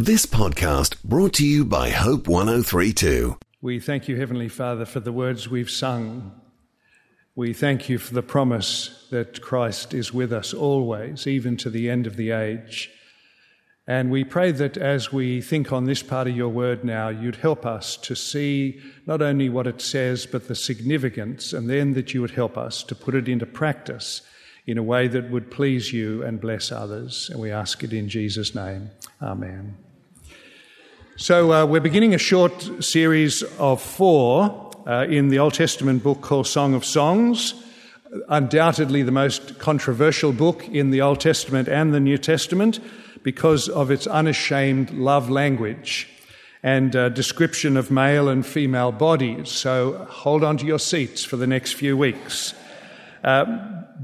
This podcast brought to you by Hope 1032. We thank you, Heavenly Father, for the words we've sung. We thank you for the promise that Christ is with us always, even to the end of the age. And we pray that as we think on this part of your word now, you'd help us to see not only what it says, but the significance, and then that you would help us to put it into practice in a way that would please you and bless others. And we ask it in Jesus' name. Amen. So, uh, we're beginning a short series of four uh, in the Old Testament book called Song of Songs. Undoubtedly, the most controversial book in the Old Testament and the New Testament because of its unashamed love language and uh, description of male and female bodies. So, hold on to your seats for the next few weeks. Uh,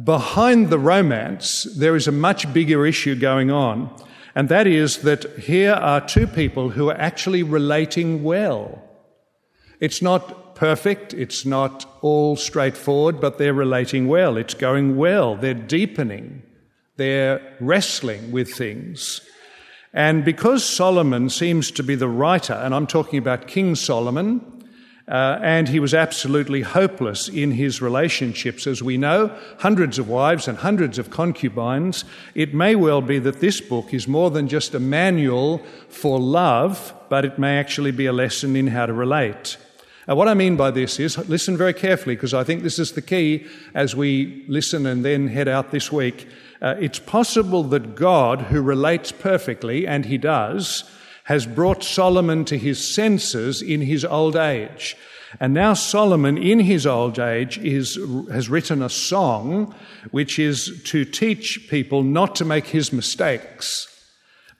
behind the romance, there is a much bigger issue going on and that is that here are two people who are actually relating well. It's not perfect, it's not all straightforward, but they're relating well. It's going well, they're deepening, they're wrestling with things. And because Solomon seems to be the writer, and I'm talking about King Solomon, uh, and he was absolutely hopeless in his relationships. As we know, hundreds of wives and hundreds of concubines. It may well be that this book is more than just a manual for love, but it may actually be a lesson in how to relate. Uh, what I mean by this is listen very carefully because I think this is the key as we listen and then head out this week. Uh, it's possible that God, who relates perfectly, and he does, has brought Solomon to his senses in his old age. And now Solomon, in his old age, is, has written a song which is to teach people not to make his mistakes,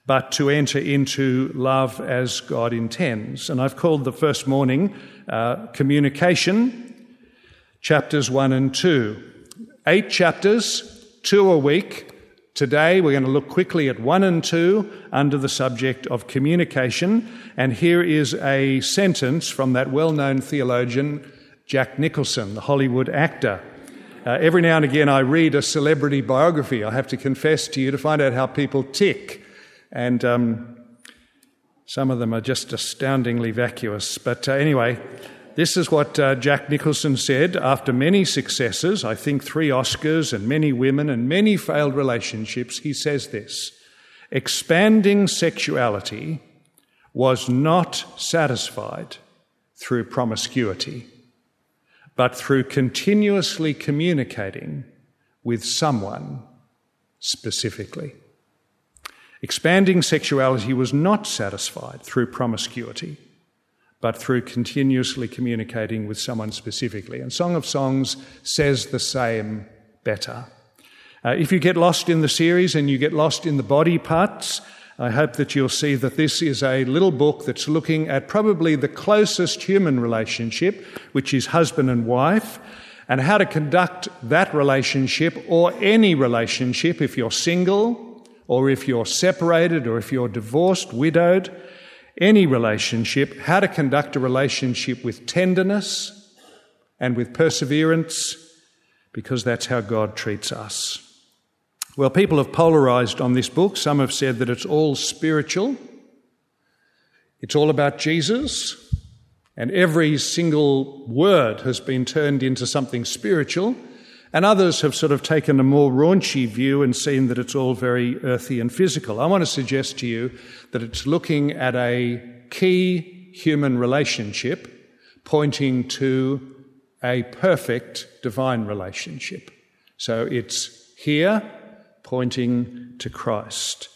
but to enter into love as God intends. And I've called the first morning uh, Communication, chapters 1 and 2. Eight chapters, two a week, Today, we're going to look quickly at 1 and 2 under the subject of communication. And here is a sentence from that well known theologian, Jack Nicholson, the Hollywood actor. Uh, every now and again, I read a celebrity biography, I have to confess to you, to find out how people tick. And um, some of them are just astoundingly vacuous. But uh, anyway, this is what uh, Jack Nicholson said after many successes, I think three Oscars and many women and many failed relationships. He says this expanding sexuality was not satisfied through promiscuity, but through continuously communicating with someone specifically. Expanding sexuality was not satisfied through promiscuity but through continuously communicating with someone specifically. And Song of Songs says the same better. Uh, if you get lost in the series and you get lost in the body parts, I hope that you'll see that this is a little book that's looking at probably the closest human relationship, which is husband and wife, and how to conduct that relationship or any relationship if you're single or if you're separated or if you're divorced, widowed, any relationship, how to conduct a relationship with tenderness and with perseverance, because that's how God treats us. Well, people have polarized on this book. Some have said that it's all spiritual, it's all about Jesus, and every single word has been turned into something spiritual. And others have sort of taken a more raunchy view and seen that it's all very earthy and physical. I want to suggest to you that it's looking at a key human relationship pointing to a perfect divine relationship. So it's here pointing to Christ.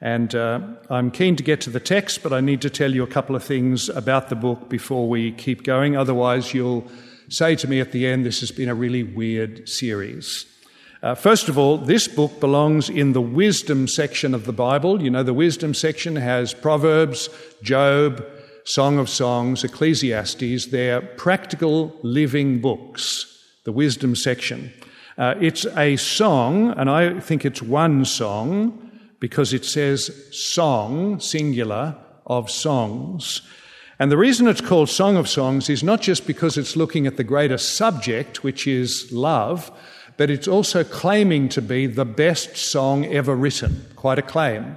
And uh, I'm keen to get to the text, but I need to tell you a couple of things about the book before we keep going. Otherwise, you'll say to me at the end, this has been a really weird series. Uh, first of all, this book belongs in the wisdom section of the Bible. You know, the wisdom section has Proverbs, Job, Song of Songs, Ecclesiastes. They're practical living books, the wisdom section. Uh, it's a song, and I think it's one song because it says song, singular, of songs. And the reason it's called Song of Songs is not just because it's looking at the greater subject, which is love, but it's also claiming to be the best song ever written. Quite a claim.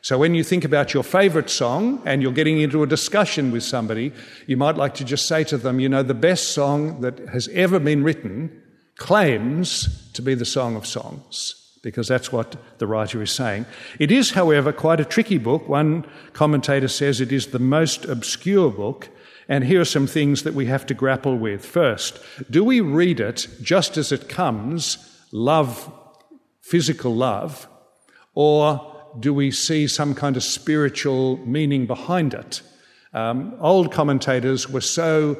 So when you think about your favourite song and you're getting into a discussion with somebody, you might like to just say to them, you know, the best song that has ever been written claims to be the Song of Songs because that's what the writer is saying. It is, however, quite a tricky book. One commentator says it is the most obscure book, and here are some things that we have to grapple with. First, do we read it just as it comes, love, physical love, or do we see some kind of spiritual meaning behind it? Um, old commentators were so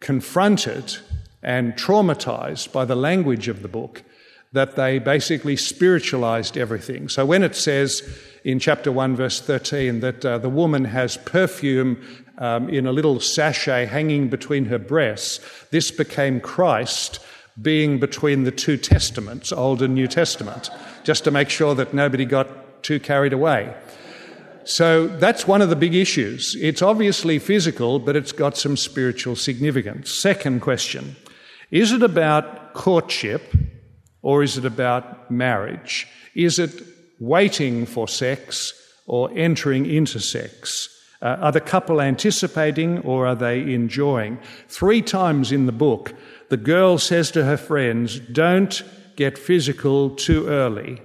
confronted and traumatized by the language of the book that they basically spiritualized everything. So when it says in chapter 1, verse 13, that uh, the woman has perfume um, in a little sachet hanging between her breasts, this became Christ being between the two testaments, Old and New Testament, just to make sure that nobody got too carried away. So that's one of the big issues. It's obviously physical, but it's got some spiritual significance. Second question Is it about courtship or is it about marriage? Is it waiting for sex or entering into sex? Uh, are the couple anticipating or are they enjoying? Three times in the book, the girl says to her friends, Don't get physical too early.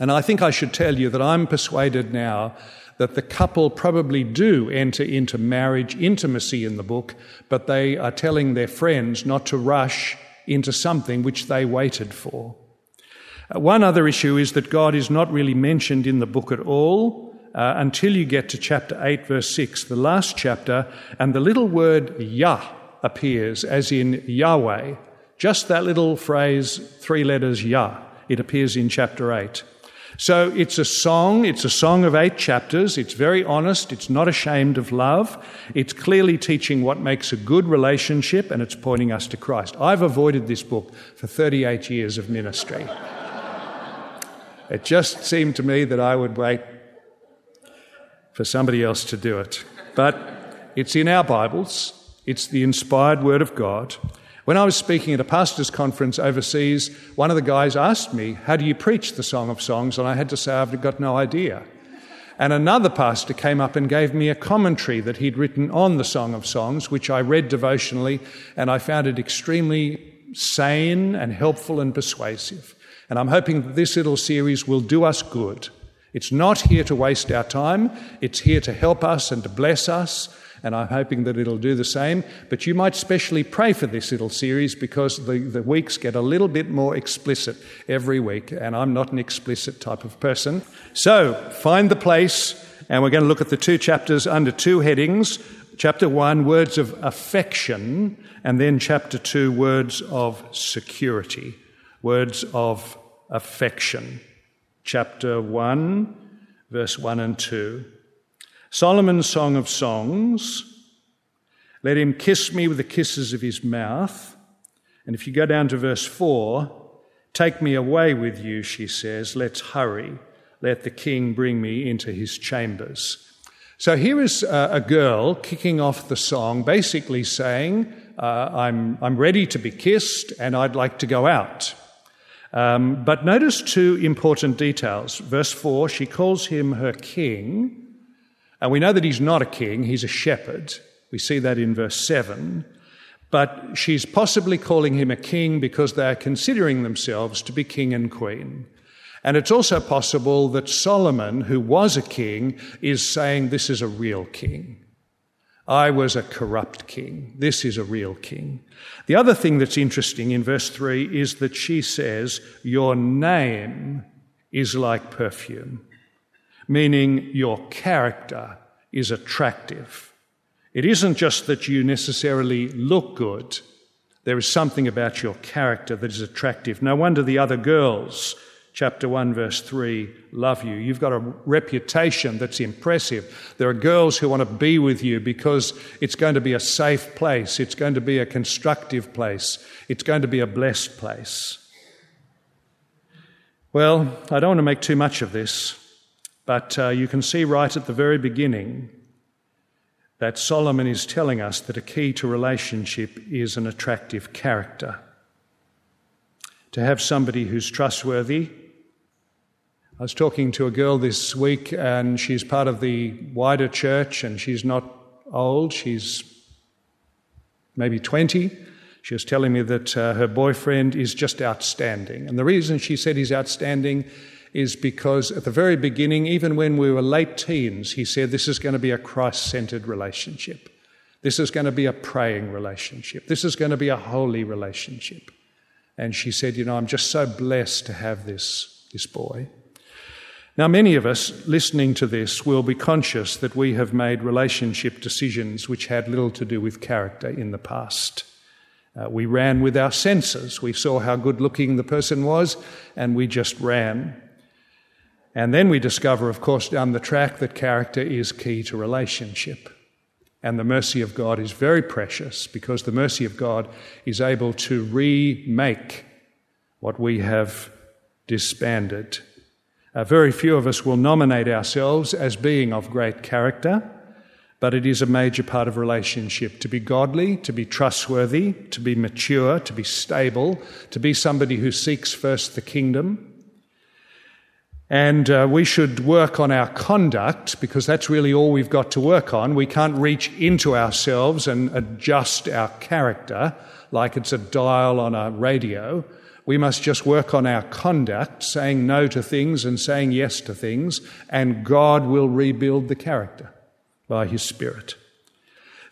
And I think I should tell you that I'm persuaded now that the couple probably do enter into marriage intimacy in the book, but they are telling their friends not to rush into something which they waited for. Uh, one other issue is that God is not really mentioned in the book at all uh, until you get to chapter 8, verse 6, the last chapter, and the little word Yah appears, as in Yahweh. Just that little phrase, three letters Yah, it appears in chapter 8. So it's a song, it's a song of eight chapters. It's very honest, it's not ashamed of love. It's clearly teaching what makes a good relationship and it's pointing us to Christ. I've avoided this book for 38 years of ministry. it just seemed to me that I would wait for somebody else to do it. But it's in our Bibles, it's the inspired Word of God. When I was speaking at a pastor's conference overseas, one of the guys asked me, How do you preach the Song of Songs? And I had to say, I've got no idea. And another pastor came up and gave me a commentary that he'd written on the Song of Songs, which I read devotionally, and I found it extremely sane and helpful and persuasive. And I'm hoping that this little series will do us good. It's not here to waste our time, it's here to help us and to bless us and I'm hoping that it'll do the same. But you might specially pray for this little series because the, the weeks get a little bit more explicit every week, and I'm not an explicit type of person. So find the place, and we're going to look at the two chapters under two headings. Chapter 1, words of affection, and then chapter 2, words of security, words of affection. Chapter 1, verse 1 and 2. Solomon's Song of Songs. Let him kiss me with the kisses of his mouth. And if you go down to verse 4, take me away with you, she says. Let's hurry. Let the king bring me into his chambers. So here is a girl kicking off the song, basically saying, uh, I'm, I'm ready to be kissed and I'd like to go out. Um, but notice two important details. Verse 4, she calls him her king. And we know that he's not a king, he's a shepherd. We see that in verse 7. But she's possibly calling him a king because they are considering themselves to be king and queen. And it's also possible that Solomon, who was a king, is saying, This is a real king. I was a corrupt king. This is a real king. The other thing that's interesting in verse 3 is that she says, Your name is like perfume meaning your character is attractive. It isn't just that you necessarily look good, there is something about your character that is attractive. No wonder the other girls, chapter 1, verse 3, love you. You've got a reputation that's impressive. There are girls who want to be with you because it's going to be a safe place, it's going to be a constructive place, it's going to be a blessed place. Well, I don't want to make too much of this. But uh, you can see right at the very beginning that Solomon is telling us that a key to relationship is an attractive character. To have somebody who's trustworthy, I was talking to a girl this week, and she's part of the wider church, and she's not old. She's maybe 20. She was telling me that uh, her boyfriend is just outstanding. And the reason she said he's outstanding is because at the very beginning, even when we were late teens, he said this is going to be a Christ centered relationship. This is going to be a praying relationship. This is going to be a holy relationship. And she said, You know, I'm just so blessed to have this, this boy. Now, many of us listening to this will be conscious that we have made relationship decisions which had little to do with character in the past. Uh, we ran with our senses. We saw how good looking the person was, and we just ran. And then we discover, of course, down the track that character is key to relationship. And the mercy of God is very precious because the mercy of God is able to remake what we have disbanded. Uh, very few of us will nominate ourselves as being of great character, but it is a major part of relationship to be godly, to be trustworthy, to be mature, to be stable, to be somebody who seeks first the kingdom and uh, we should work on our conduct because that's really all we've got to work on. We can't reach into ourselves and adjust our character like it's a dial on a radio. We must just work on our conduct, saying no to things and saying yes to things, and God will rebuild the character by His Spirit.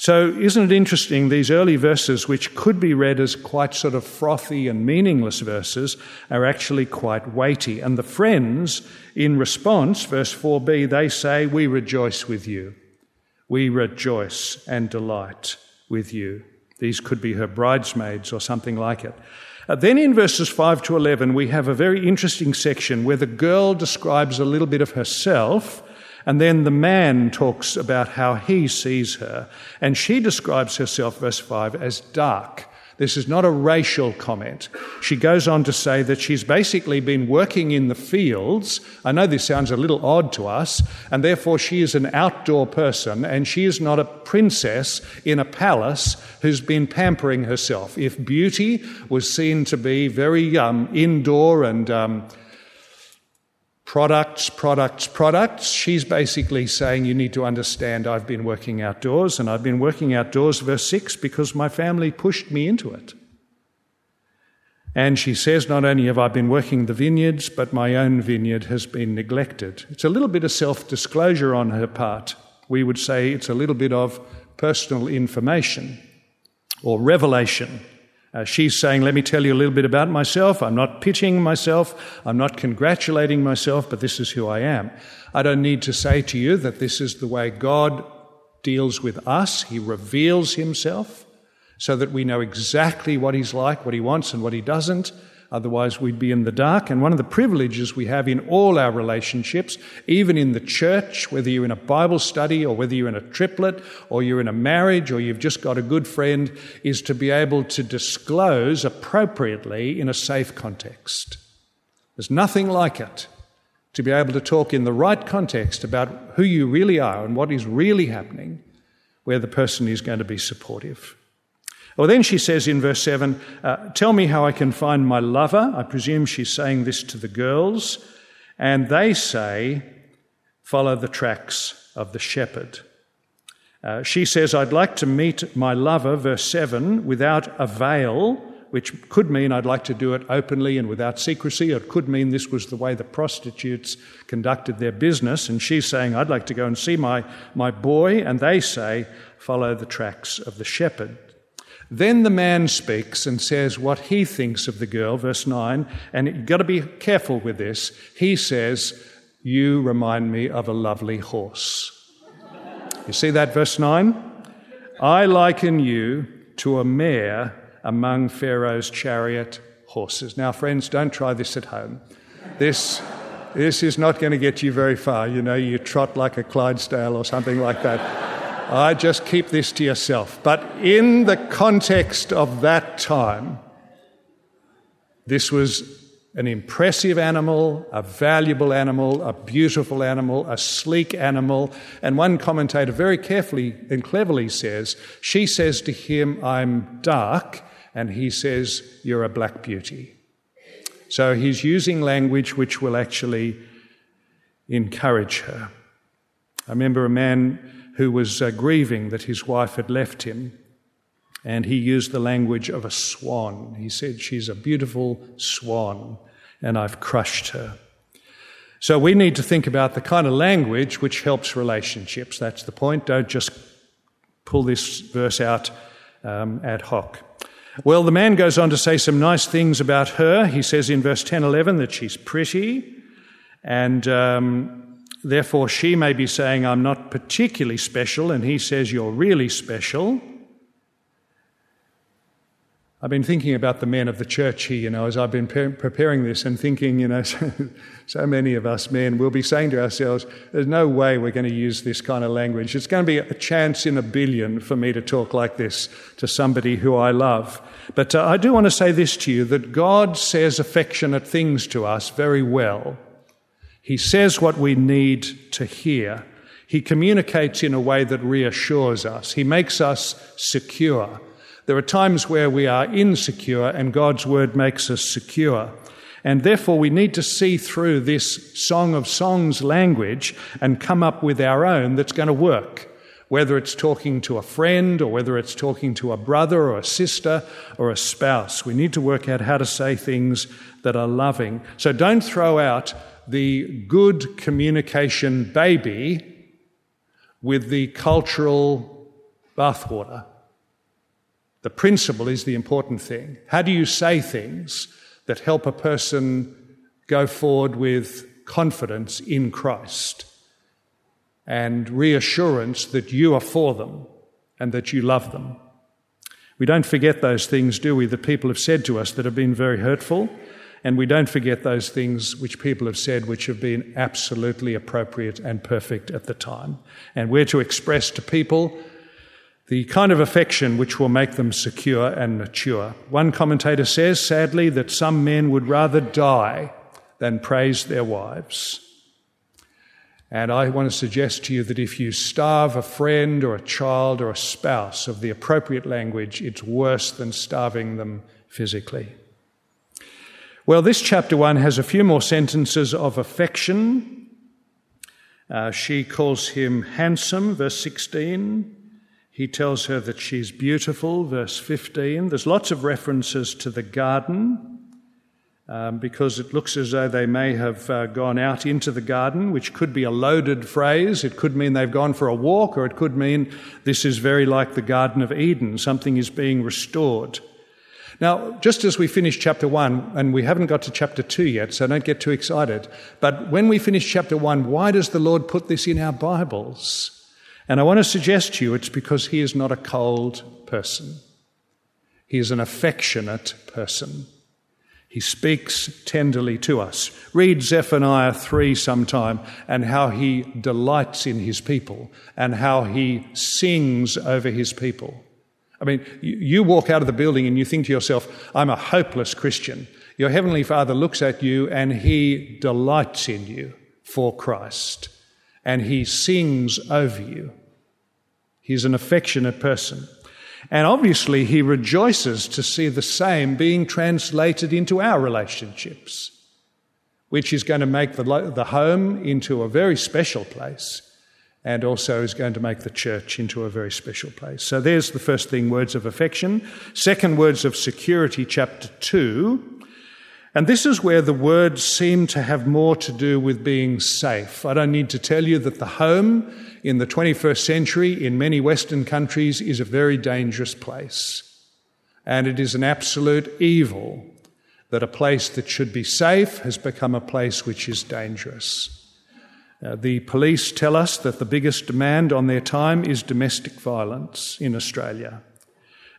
So, isn't it interesting? These early verses, which could be read as quite sort of frothy and meaningless verses, are actually quite weighty. And the friends, in response, verse 4b, they say, We rejoice with you. We rejoice and delight with you. These could be her bridesmaids or something like it. Uh, then in verses 5 to 11, we have a very interesting section where the girl describes a little bit of herself and then the man talks about how he sees her. And she describes herself, verse 5, as dark. This is not a racial comment. She goes on to say that she's basically been working in the fields. I know this sounds a little odd to us, and therefore she is an outdoor person, and she is not a princess in a palace who's been pampering herself. If beauty was seen to be very um, indoor and um, products, products, products. She's basically saying, You need to understand I've been working outdoors, and I've been working outdoors, verse 6, because my family pushed me into it. And she says, Not only have I been working the vineyards, but my own vineyard has been neglected. It's a little bit of self disclosure on her part. We would say it's a little bit of personal information or revelation. Uh, she's saying, Let me tell you a little bit about myself. I'm not pitching myself. I'm not congratulating myself, but this is who I am. I don't need to say to you that this is the way God deals with us. He reveals himself so that we know exactly what he's like, what he wants, and what he doesn't. Otherwise, we'd be in the dark. And one of the privileges we have in all our relationships, even in the church, whether you're in a Bible study or whether you're in a triplet or you're in a marriage or you've just got a good friend, is to be able to disclose appropriately in a safe context. There's nothing like it to be able to talk in the right context about who you really are and what is really happening, where the person is going to be supportive. Well, then she says in verse 7 uh, Tell me how I can find my lover. I presume she's saying this to the girls. And they say, Follow the tracks of the shepherd. Uh, she says, I'd like to meet my lover, verse 7, without a veil, which could mean I'd like to do it openly and without secrecy. It could mean this was the way the prostitutes conducted their business. And she's saying, I'd like to go and see my, my boy. And they say, Follow the tracks of the shepherd. Then the man speaks and says what he thinks of the girl, verse 9, and you've got to be careful with this. He says, You remind me of a lovely horse. You see that, verse 9? I liken you to a mare among Pharaoh's chariot horses. Now, friends, don't try this at home. This, this is not going to get you very far. You know, you trot like a Clydesdale or something like that. I just keep this to yourself. But in the context of that time, this was an impressive animal, a valuable animal, a beautiful animal, a sleek animal. And one commentator very carefully and cleverly says, She says to him, I'm dark, and he says, You're a black beauty. So he's using language which will actually encourage her. I remember a man who was uh, grieving that his wife had left him, and he used the language of a swan. He said, She's a beautiful swan, and I've crushed her. So we need to think about the kind of language which helps relationships. That's the point. Don't just pull this verse out um, ad hoc. Well, the man goes on to say some nice things about her. He says in verse 10 11 that she's pretty, and um, therefore she may be saying, I'm not particularly special, and he says, You're really special. I've been thinking about the men of the church here, you know, as I've been preparing this and thinking, you know, so, so, many of us men will be saying to ourselves, there's no way we're going to use this kind of language. It's going to be a chance in a billion for me to talk like this to somebody who I love. But uh, I do want to say this to you that God says affectionate things to us very well. He says what we need to hear. He communicates in a way that reassures us. He makes us secure. There are times where we are insecure and God's word makes us secure. And therefore, we need to see through this Song of Songs language and come up with our own that's going to work. Whether it's talking to a friend or whether it's talking to a brother or a sister or a spouse, we need to work out how to say things that are loving. So don't throw out the good communication baby with the cultural bathwater. The principle is the important thing. How do you say things that help a person go forward with confidence in Christ and reassurance that you are for them and that you love them? We don't forget those things, do we, that people have said to us that have been very hurtful, and we don't forget those things which people have said which have been absolutely appropriate and perfect at the time. And we're to express to people the kind of affection which will make them secure and mature. One commentator says, sadly, that some men would rather die than praise their wives. And I want to suggest to you that if you starve a friend or a child or a spouse of the appropriate language, it's worse than starving them physically. Well, this chapter one has a few more sentences of affection. Uh, she calls him handsome, verse 16. He tells her that she's beautiful, verse 15. There's lots of references to the garden um, because it looks as though they may have uh, gone out into the garden, which could be a loaded phrase. It could mean they've gone for a walk, or it could mean this is very like the Garden of Eden. Something is being restored. Now, just as we finish chapter one, and we haven't got to chapter two yet, so don't get too excited, but when we finish chapter one, why does the Lord put this in our Bibles? And I want to suggest to you it's because he is not a cold person. He is an affectionate person. He speaks tenderly to us. Read Zephaniah 3 sometime and how he delights in his people and how he sings over his people. I mean, you walk out of the building and you think to yourself, I'm a hopeless Christian. Your Heavenly Father looks at you and he delights in you for Christ and he sings over you. He's an affectionate person. And obviously, he rejoices to see the same being translated into our relationships, which is going to make the, the home into a very special place and also is going to make the church into a very special place. So there's the first thing words of affection. Second, words of security, chapter 2. And this is where the words seem to have more to do with being safe. I don't need to tell you that the home in the 21st century in many Western countries is a very dangerous place. And it is an absolute evil that a place that should be safe has become a place which is dangerous. Uh, the police tell us that the biggest demand on their time is domestic violence in Australia.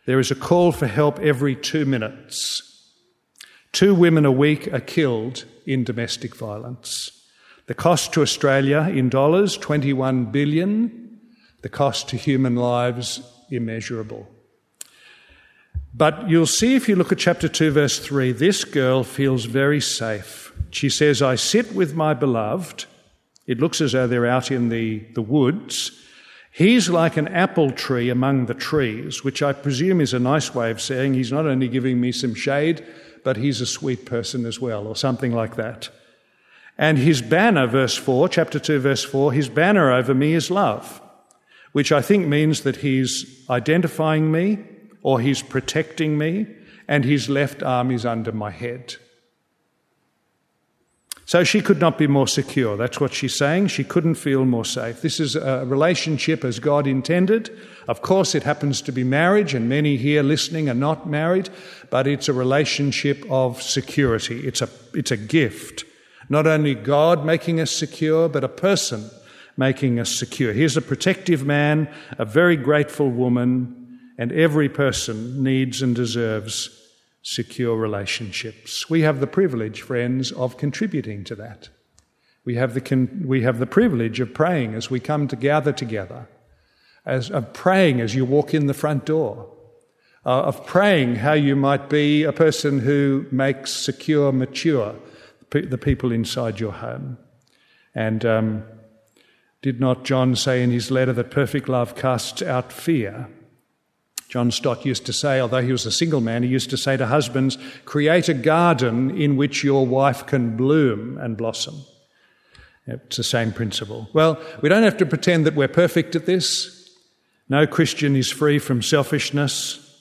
There is a call for help every two minutes. Two women a week are killed in domestic violence. The cost to Australia in dollars, 21 billion. The cost to human lives, immeasurable. But you'll see if you look at chapter 2, verse 3, this girl feels very safe. She says, I sit with my beloved. It looks as though they're out in the, the woods. He's like an apple tree among the trees, which I presume is a nice way of saying he's not only giving me some shade, but he's a sweet person as well, or something like that. And his banner, verse 4, chapter 2, verse 4, his banner over me is love, which I think means that he's identifying me or he's protecting me and his left arm is under my head. So she could not be more secure. That's what she's saying. She couldn't feel more safe. This is a relationship as God intended. Of course, it happens to be marriage, and many here listening are not married, but it's a relationship of security. It's a, it's a gift. Not only God making us secure, but a person making us secure. Here's a protective man, a very grateful woman, and every person needs and deserves secure relationships. We have the privilege, friends, of contributing to that. We have the, con- we have the privilege of praying as we come to gather together, as, of praying as you walk in the front door, uh, of praying how you might be a person who makes secure, mature the people inside your home. And um, did not John say in his letter that perfect love casts out fear? John Stott used to say, although he was a single man, he used to say to husbands, create a garden in which your wife can bloom and blossom. It's the same principle. Well, we don't have to pretend that we're perfect at this. No Christian is free from selfishness.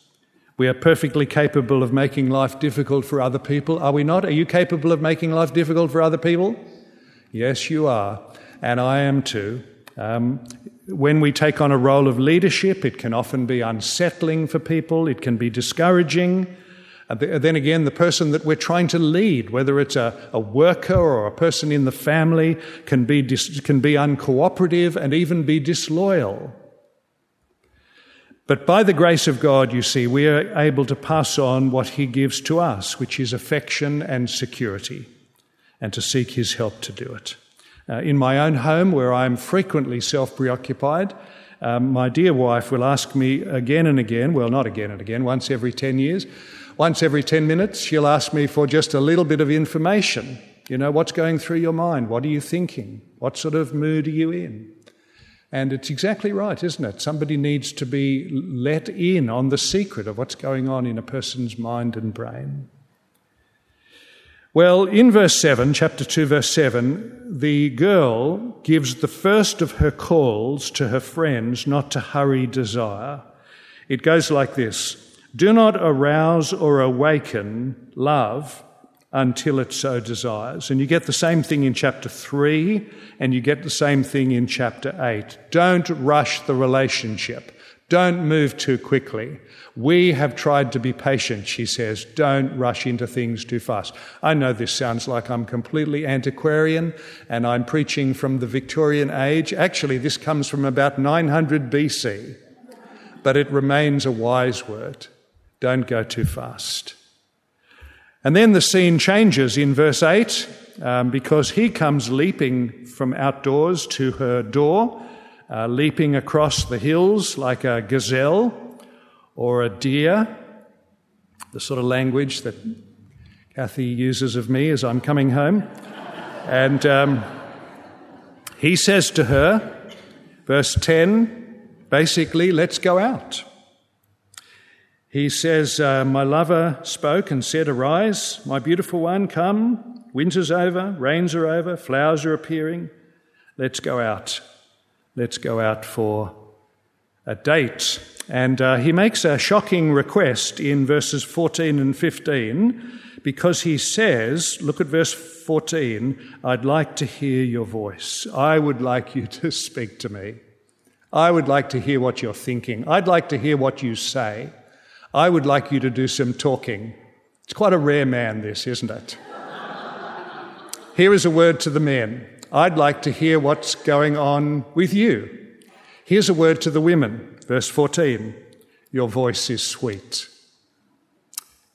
We are perfectly capable of making life difficult for other people, are we not? Are you capable of making life difficult for other people? Yes, you are. And I am too. Um, when we take on a role of leadership, it can often be unsettling for people, it can be discouraging. And then again, the person that we're trying to lead, whether it's a, a worker or a person in the family, can be, dis, can be uncooperative and even be disloyal. But by the grace of God, you see, we are able to pass on what He gives to us, which is affection and security, and to seek His help to do it. Uh, in my own home, where I'm frequently self preoccupied, um, my dear wife will ask me again and again, well, not again and again, once every 10 years, once every 10 minutes, she'll ask me for just a little bit of information. You know, what's going through your mind? What are you thinking? What sort of mood are you in? And it's exactly right, isn't it? Somebody needs to be let in on the secret of what's going on in a person's mind and brain. Well, in verse 7, chapter 2, verse 7, the girl gives the first of her calls to her friends not to hurry desire. It goes like this Do not arouse or awaken love until it so desires. And you get the same thing in chapter 3, and you get the same thing in chapter 8. Don't rush the relationship. Don't move too quickly. We have tried to be patient, she says. Don't rush into things too fast. I know this sounds like I'm completely antiquarian and I'm preaching from the Victorian age. Actually, this comes from about 900 BC, but it remains a wise word. Don't go too fast. And then the scene changes in verse 8 um, because he comes leaping from outdoors to her door uh, leaping across the hills like a gazelle or a deer, the sort of language that Kathy uses of me as I'm coming home. and um, he says to her, verse 10, basically, let's go out. He says, uh, My lover spoke and said, Arise, my beautiful one, come. Winter's over, rains are over, flowers are appearing. Let's go out let's go out for a date. And uh, he makes a shocking request in verses 14 and 15 because he says, look at verse 14, I'd like to hear your voice. I would like you to speak to me. I would like to hear what you're thinking. I'd like to hear what you say. I would like you to do some talking. It's quite a rare man, this, isn't it? Here is a word to the men. I'd like to hear what's going on with you. Here's a word to the women, verse 14 Your voice is sweet.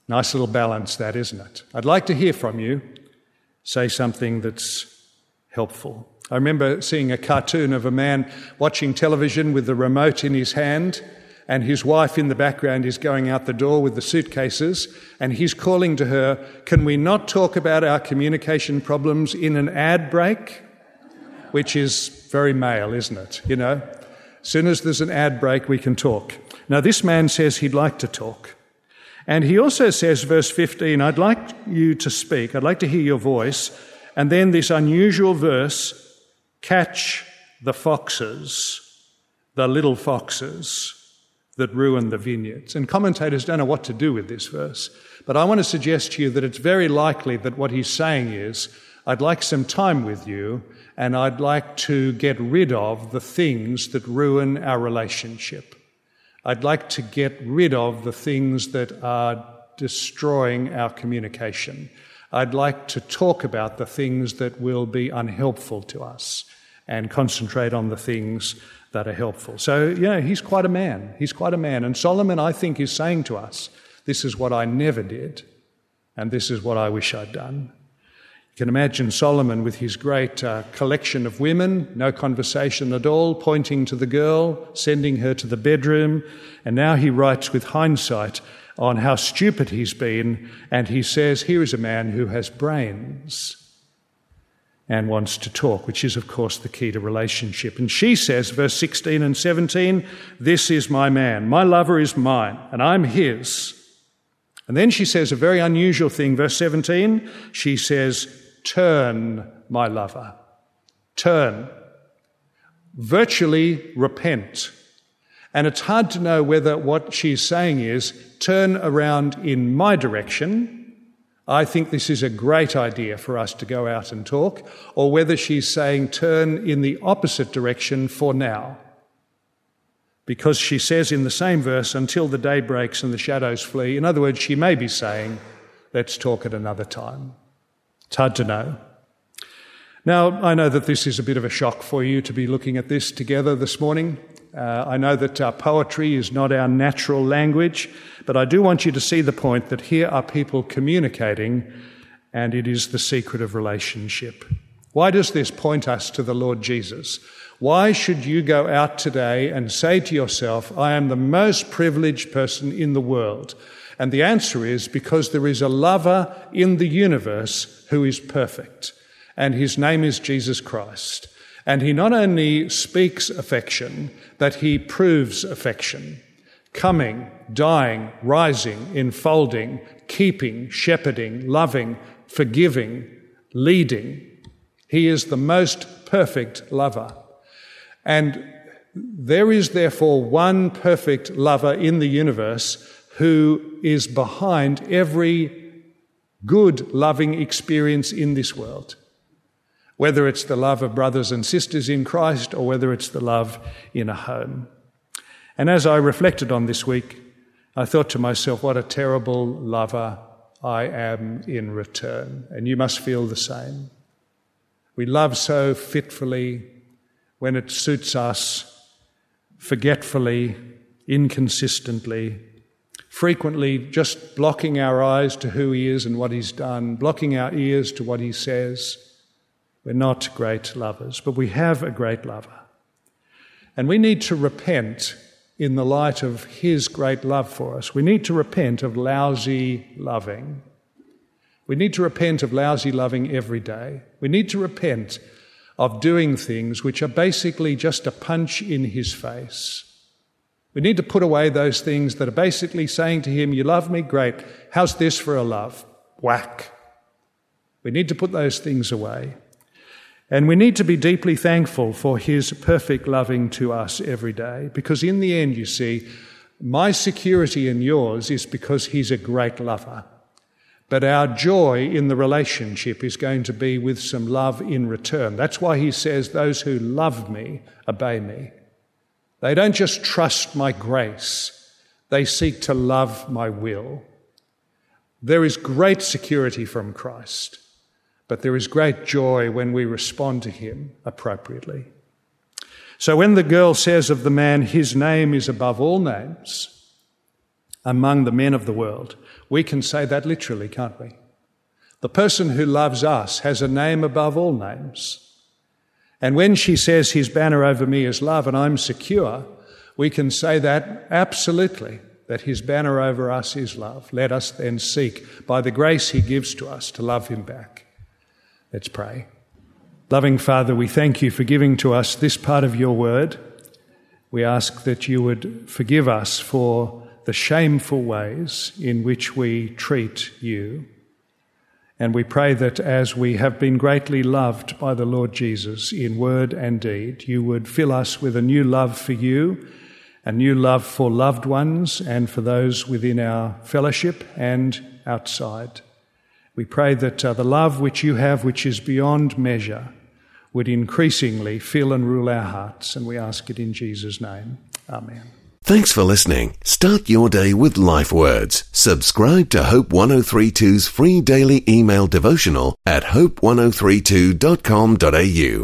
Nice little balance, that, isn't it? I'd like to hear from you. Say something that's helpful. I remember seeing a cartoon of a man watching television with the remote in his hand and his wife in the background is going out the door with the suitcases, and he's calling to her, Can we not talk about our communication problems in an ad break? Which is very male, isn't it? You know? As soon as there's an ad break, we can talk. Now, this man says he'd like to talk. And he also says, verse 15, I'd like you to speak, I'd like to hear your voice, And then this unusual verse catch the foxes, the little foxes that ruin the vineyards. And commentators don't know what to do with this verse. But I want to suggest to you that it's very likely that what he's saying is, I'd like some time with you, and I'd like to get rid of the things that ruin our relationship. I'd like to get rid of the things that are destroying our communication. I'd like to talk about the things that will be unhelpful to us and concentrate on the things that are helpful. So, you know, he's quite a man. He's quite a man. And Solomon, I think, is saying to us, this is what I never did, and this is what I wish I'd done. You can imagine Solomon with his great uh, collection of women, no conversation at all, pointing to the girl, sending her to the bedroom, and now he writes with hindsight on how stupid he's been, and he says, Here is a man who has brains and wants to talk, which is, of course, the key to relationship. And she says, verse 16 and 17, This is my man. My lover is mine, and I'm his. And then she says a very unusual thing, verse 17. She says, Turn, my lover. Turn. Virtually repent. And it's hard to know whether what she's saying is, Turn around in my direction I think this is a great idea for us to go out and talk, or whether she's saying turn in the opposite direction for now. Because she says in the same verse, until the day breaks and the shadows flee. In other words, she may be saying, let's talk at another time. It's hard to know. Now, I know that this is a bit of a shock for you to be looking at this together this morning. Uh, I know that uh, poetry is not our natural language, but I do want you to see the point that here are people communicating, and it is the secret of relationship. Why does this point us to the Lord Jesus? Why should you go out today and say to yourself, I am the most privileged person in the world? And the answer is because there is a lover in the universe who is perfect, and his name is Jesus Christ. And he not only speaks affection, but he proves affection. Coming, dying, rising, enfolding, keeping, shepherding, loving, forgiving, leading. He is the most perfect lover. And there is therefore one perfect lover in the universe who is behind every good loving experience in this world whether it's the love of brothers and sisters in Christ or whether it's the love in a home. And as I reflected on this week, I thought to myself, what a terrible lover I am in return. And you must feel the same. We love so fitfully when it suits us, forgetfully, inconsistently, frequently just blocking our eyes to who He is and what He's done, blocking our ears to what He says we're not great lovers, but we have a great lover. And we need to repent in the light of his great love for us. We need to repent of lousy loving. We need to repent of lousy loving every day. We need to repent of doing things which are basically just a punch in his face. We need to put away those things that are basically saying to him, You love me? Great. How's this for a love? Whack. We need to put those things away. And we need to be deeply thankful for his perfect loving to us every day, because in the end, you see, my security and yours is because he's a great lover. But our joy in the relationship is going to be with some love in return. That's why he says, Those who love me obey me. They don't just trust my grace, they seek to love my will. There is great security from Christ. But there is great joy when we respond to him appropriately. So when the girl says of the man, his name is above all names among the men of the world, we can say that literally, can't we? The person who loves us has a name above all names. And when she says, His banner over me is love and I'm secure, we can say that absolutely, that His banner over us is love. Let us then seek, by the grace He gives to us, to love Him back. Let's pray. Loving Father, we thank you for giving to us this part of your word. We ask that you would forgive us for the shameful ways in which we treat you. And we pray that as we have been greatly loved by the Lord Jesus in word and deed, you would fill us with a new love for you, a new love for loved ones and for those within our fellowship and outside. We pray that uh, the love which you have, which is beyond measure, would increasingly fill and rule our hearts. And we ask it in Jesus' name. Amen. Thanks for listening. Start your day with life words. Subscribe to Hope 1032's free daily email devotional at hope1032.com.au.